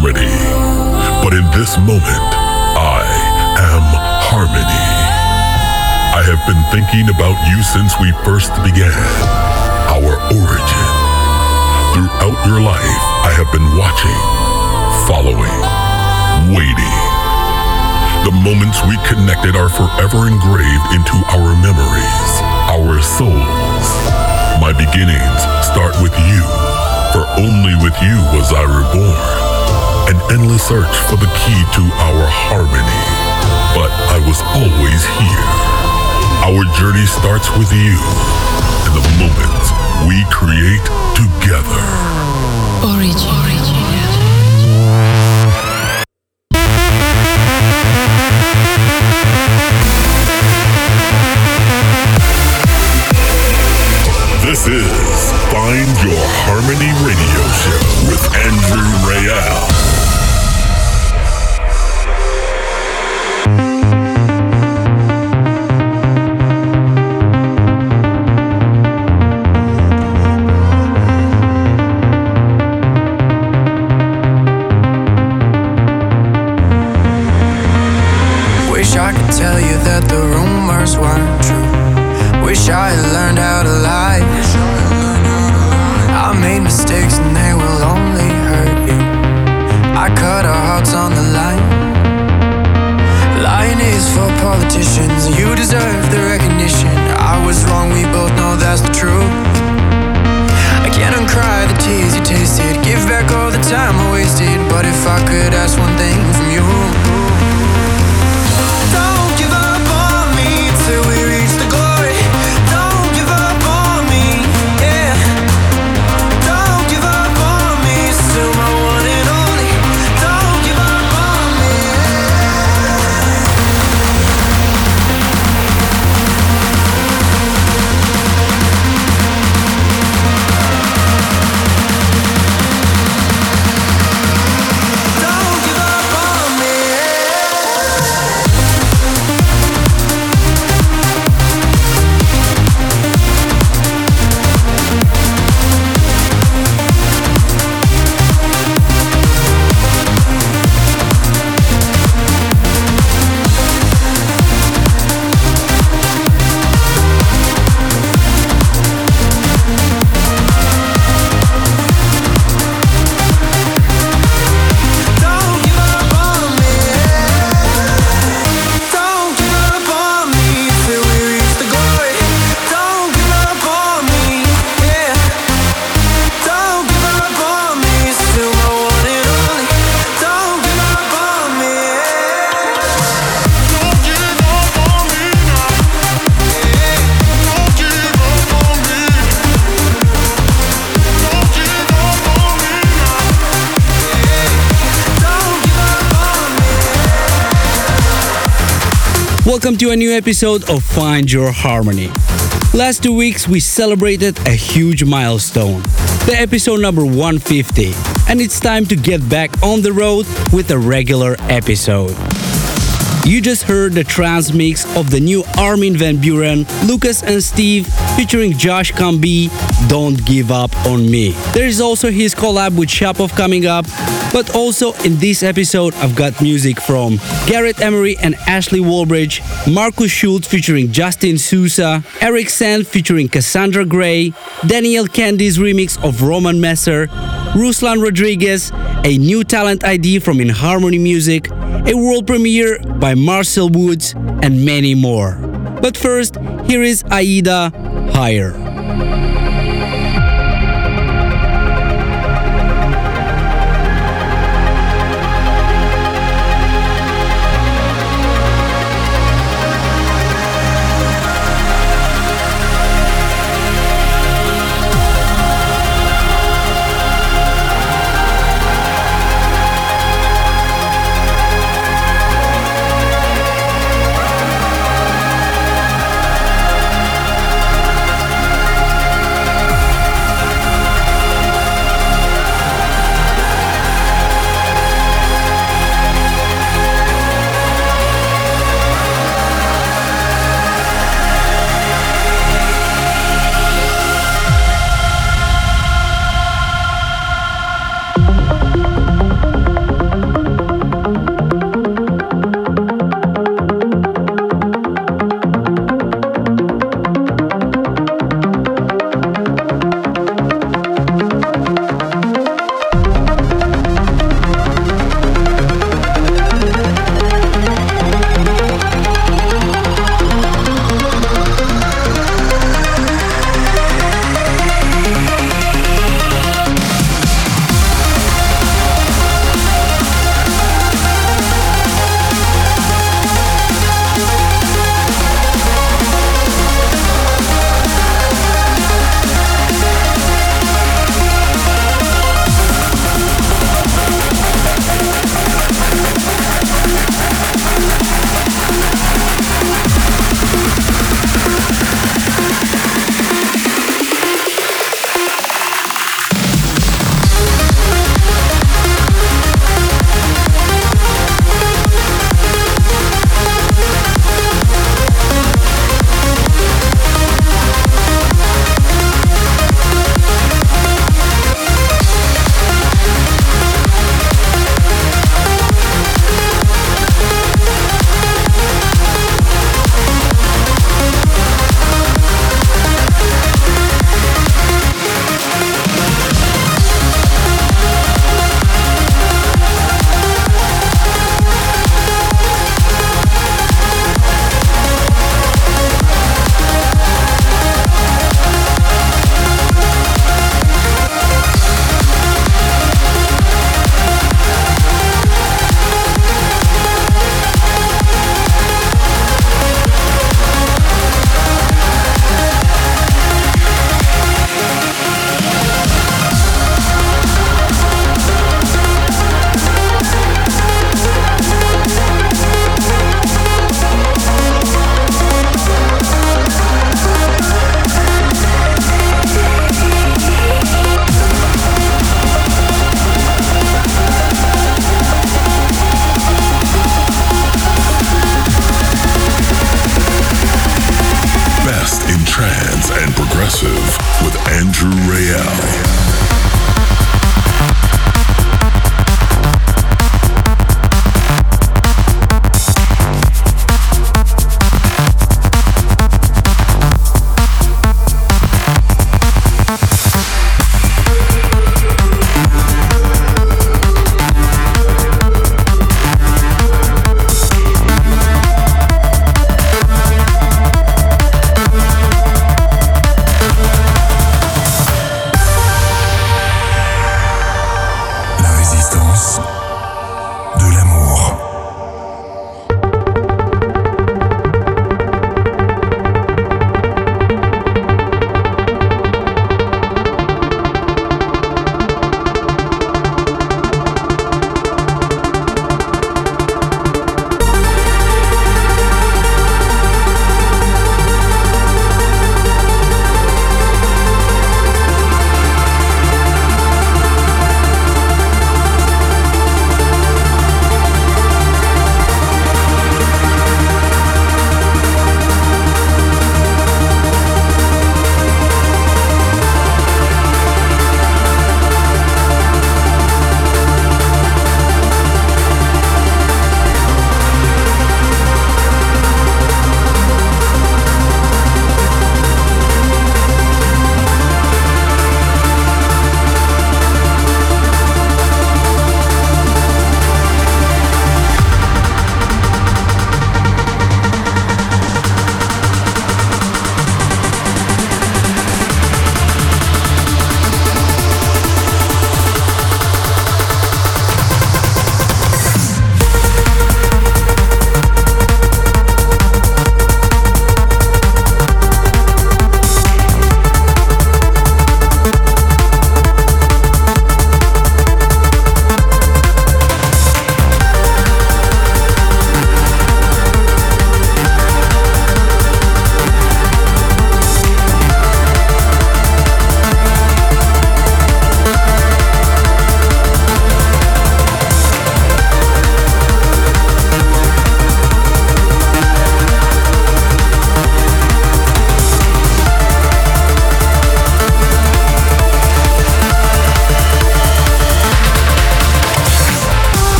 But in this moment, I am harmony. I have been thinking about you since we first began, our origin. Throughout your life, I have been watching, following, waiting. The moments we connected are forever engraved into our memories, our souls. My beginnings start with you, for only with you was I reborn. An endless search for the key to our harmony. But I was always here. Our journey starts with you and the moments we create together. Origin. Origin. This is Find Your Harmony Radio Show with Andrew Rayel. Ask one to a new episode of Find Your Harmony. Last two weeks we celebrated a huge milestone, the episode number 150, and it's time to get back on the road with a regular episode. You just heard the trance mix of the new Armin van Buuren, Lucas and Steve featuring Josh Cumbee, Don't Give Up on Me. There is also his collab with Shapov coming up, but also in this episode I've got music from Gareth Emery and Ashley Wallbridge, Markus Schulz featuring Justin Sousa, Eric Sand featuring Cassandra Gray, Daniel Kandi's remix of Roman Messer, Ruslan Radriges, a new talent ID from In Harmony Music, a world premiere by Marcel Woods, and many more. But first, here is Aida Higher. Progressive with Andrew Rayel.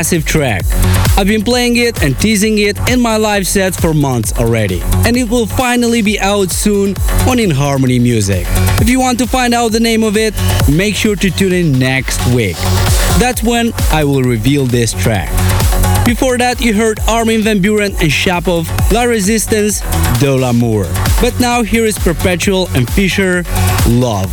Massive track. I've been playing it and teasing it in my live sets for months already, and it will finally be out soon on In Harmony Music. If you want to find out the name of it, make sure to tune in next week. That's when I will reveal this track. Before that, you heard Armin van Buuren and Shapov, La Resistance, De l'Amour. But now here is Perpetual and Fisher, Love.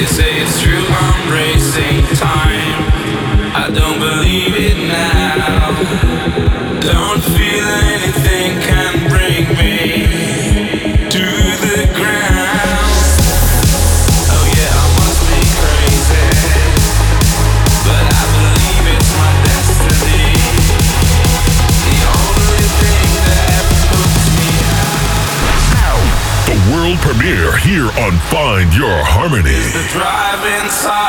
they say it's true, I'm racing time. Drive inside.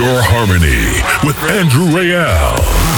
Your Harmony with Andrew Rayel.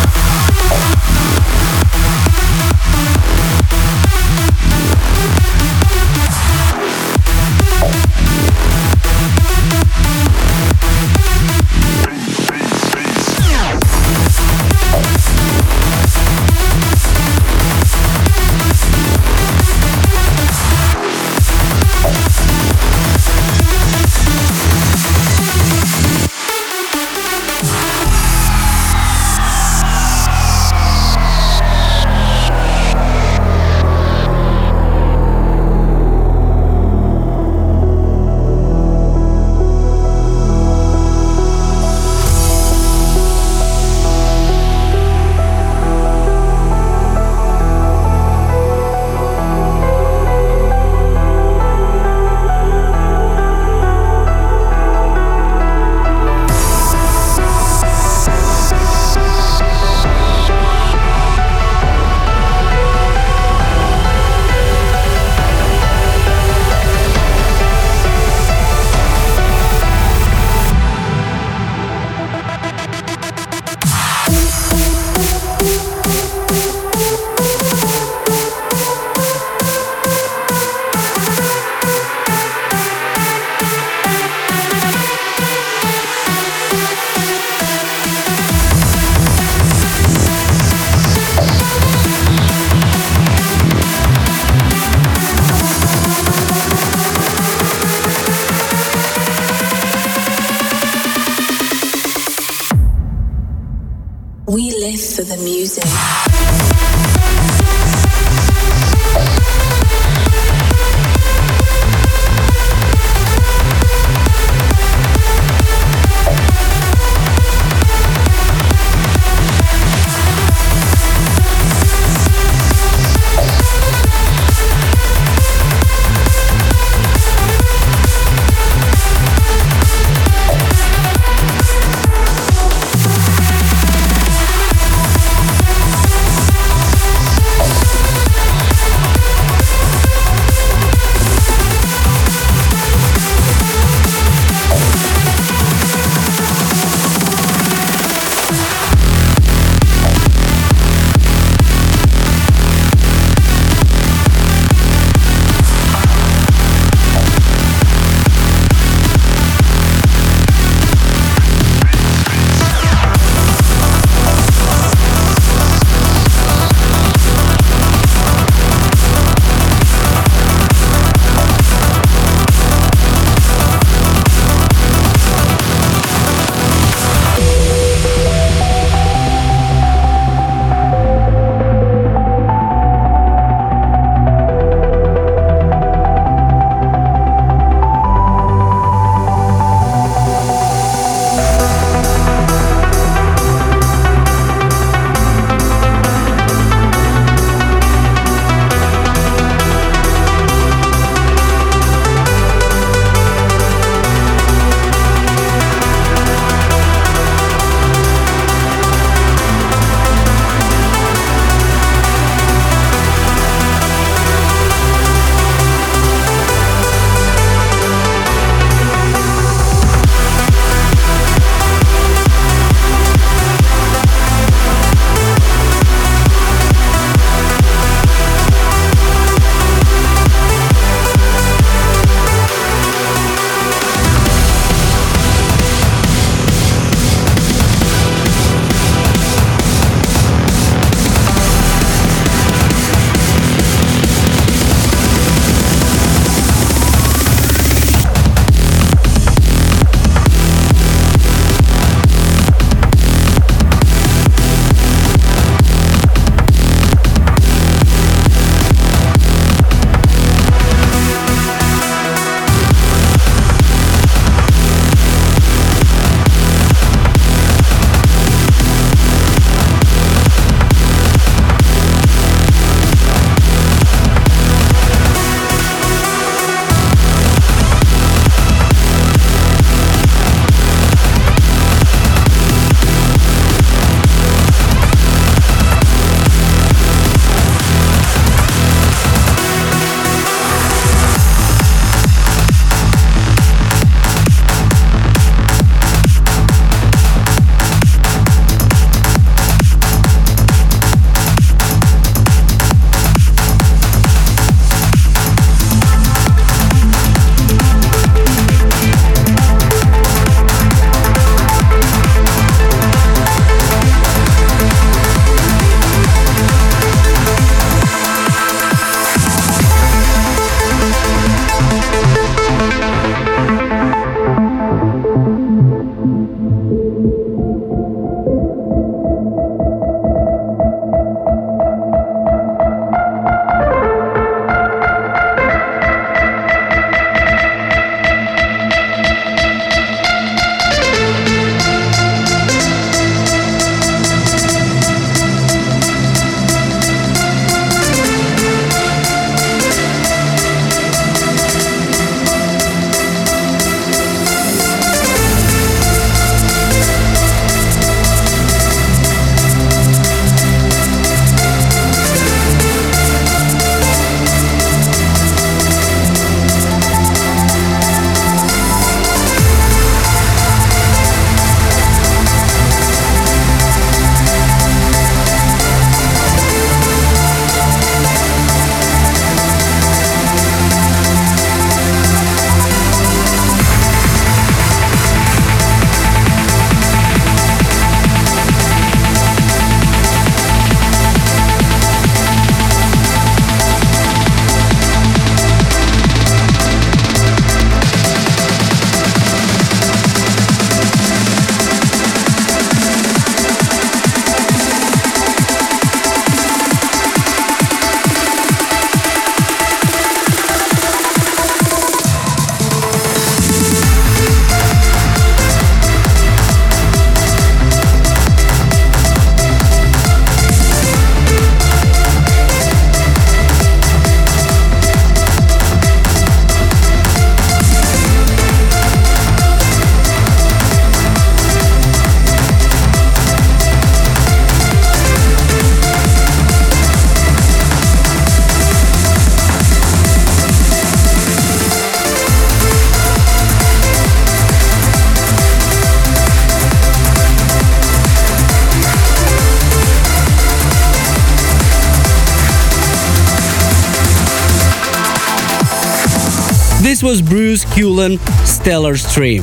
Was Bruce Cullen, Stellar Stream.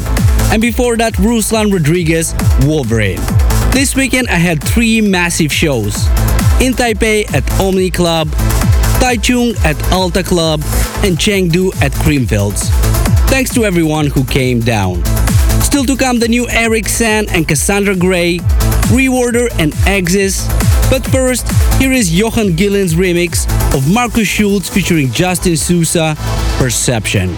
And before that, Ruslan Radriges, Wolverine. This weekend I had three massive shows. In Taipei at Omni Club, Taichung at Alta Club, and Chengdu at Creamfields. Thanks to everyone who came down. Still to come the new Eric San and Cassandra Gray, Reorder and Exis. But first, here is Johan Gielen's remix of Markus Schulz featuring Justin Sousa, Perception.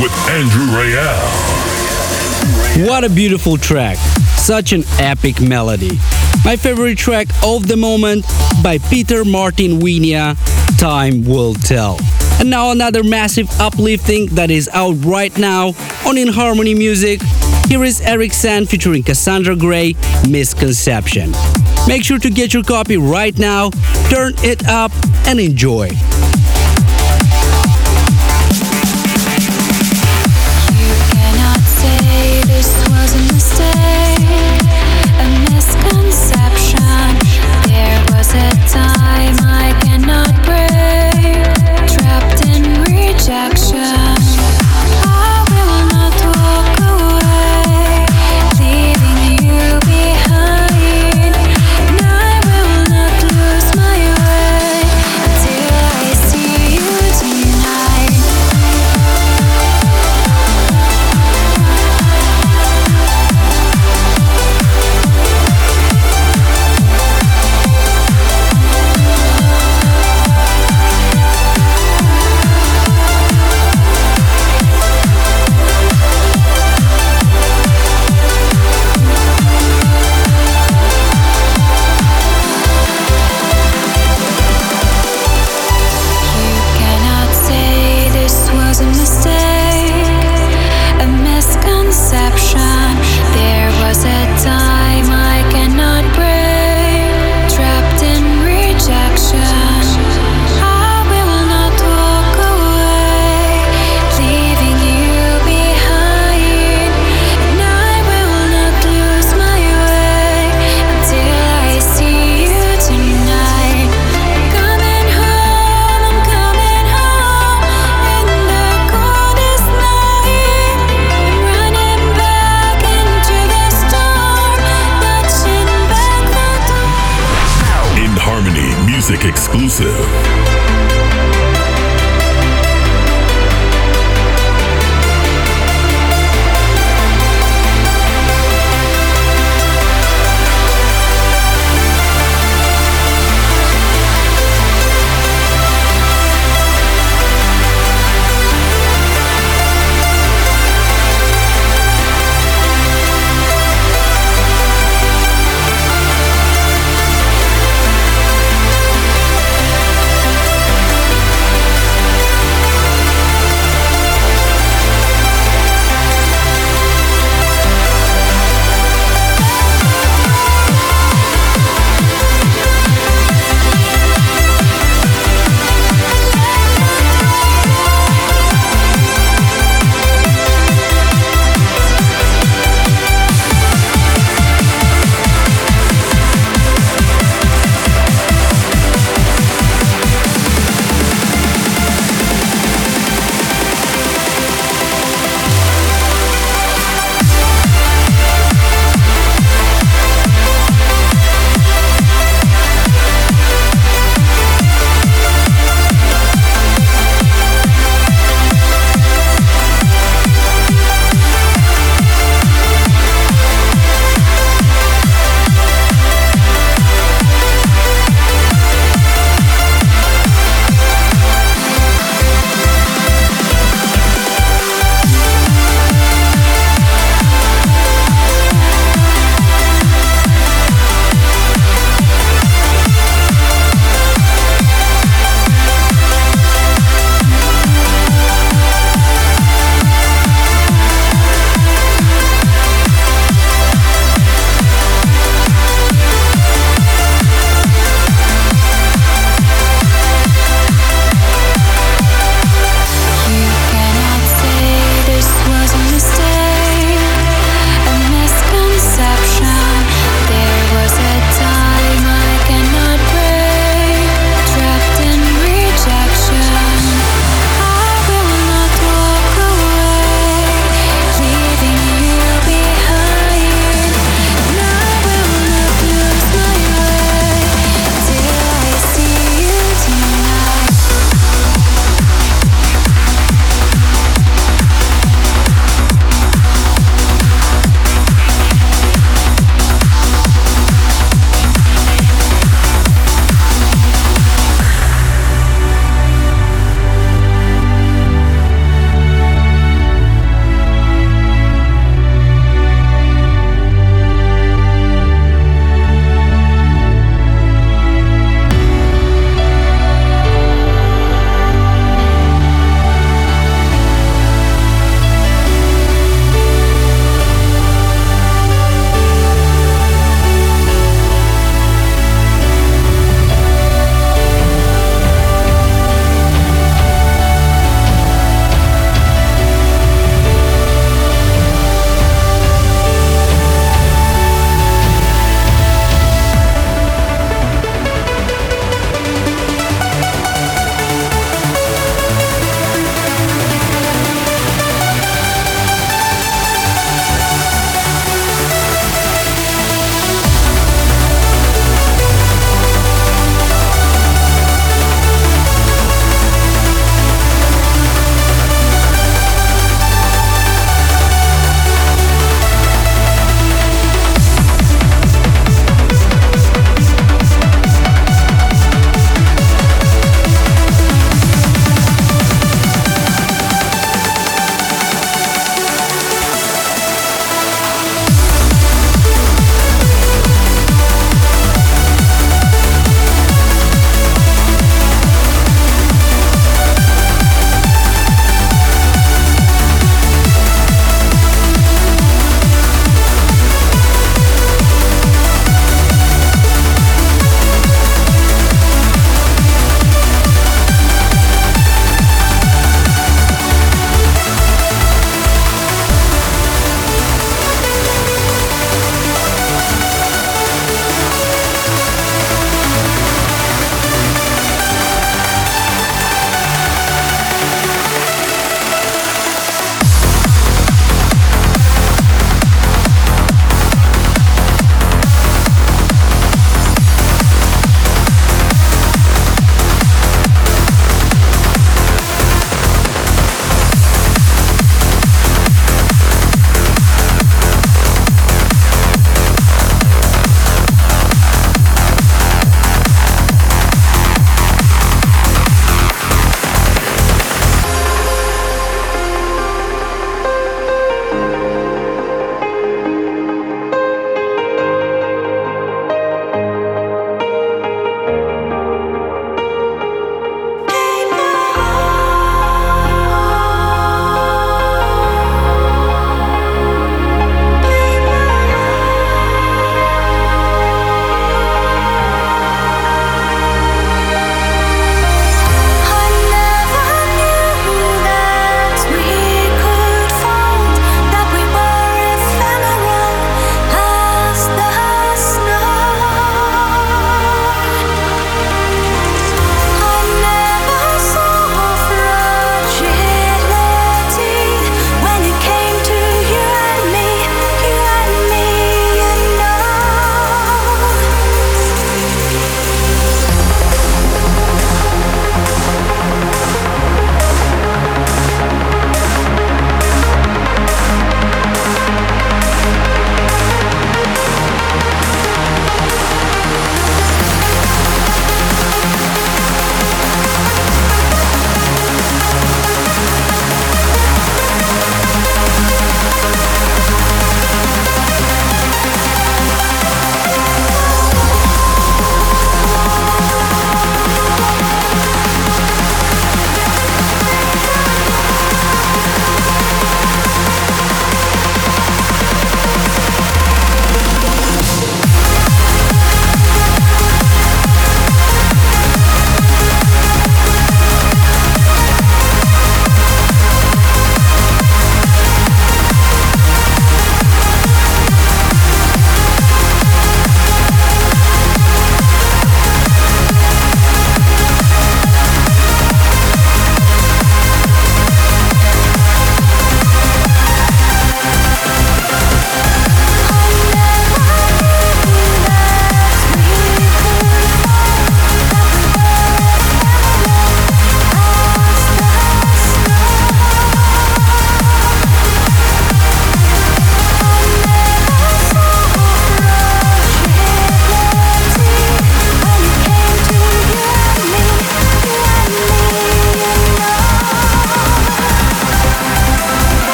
With Andrew Rayel. What a beautiful track. Such an epic melody. My favorite track of the moment by Peter Martin Wienia, Time Will Tell. And now another massive uplifting that is out right now on In Harmony Music. Here is Eric Sand featuring Cassandra Gray, Misconception. Make sure to get your copy right now, turn it up, and enjoy.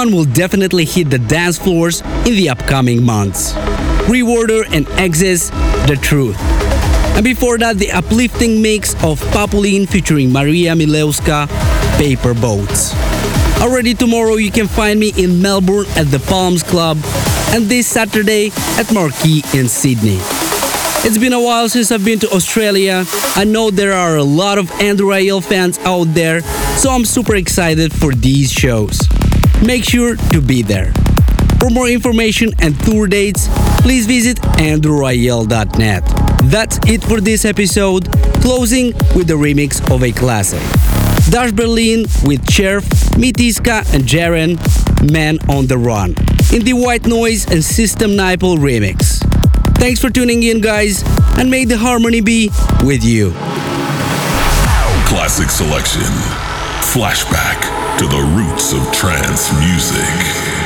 One will definitely hit the dance floors in the upcoming months. Reorder and Exes, The Truth. And before that, the uplifting mix of Papulin featuring Maria Milewska, Paper Boats. Already tomorrow, you can find me in Melbourne at the Palms Club, and this Saturday at Marquee in Sydney. It's been a while since I've been to Australia. I know there are a lot of Andrew Rayel fans out there, so I'm super excited for these shows. Make sure to be there. For more information and tour dates, please visit andrewrayel.net. That's it for this episode, closing with the remix of a classic. Dash Berlin with Cerf, Mitiska and Jaren, Man on the Run, in the White Noise and System Nipple remix. Thanks for tuning in, guys, and may the harmony be with you. Classic selection. Flashback to the roots of trance music.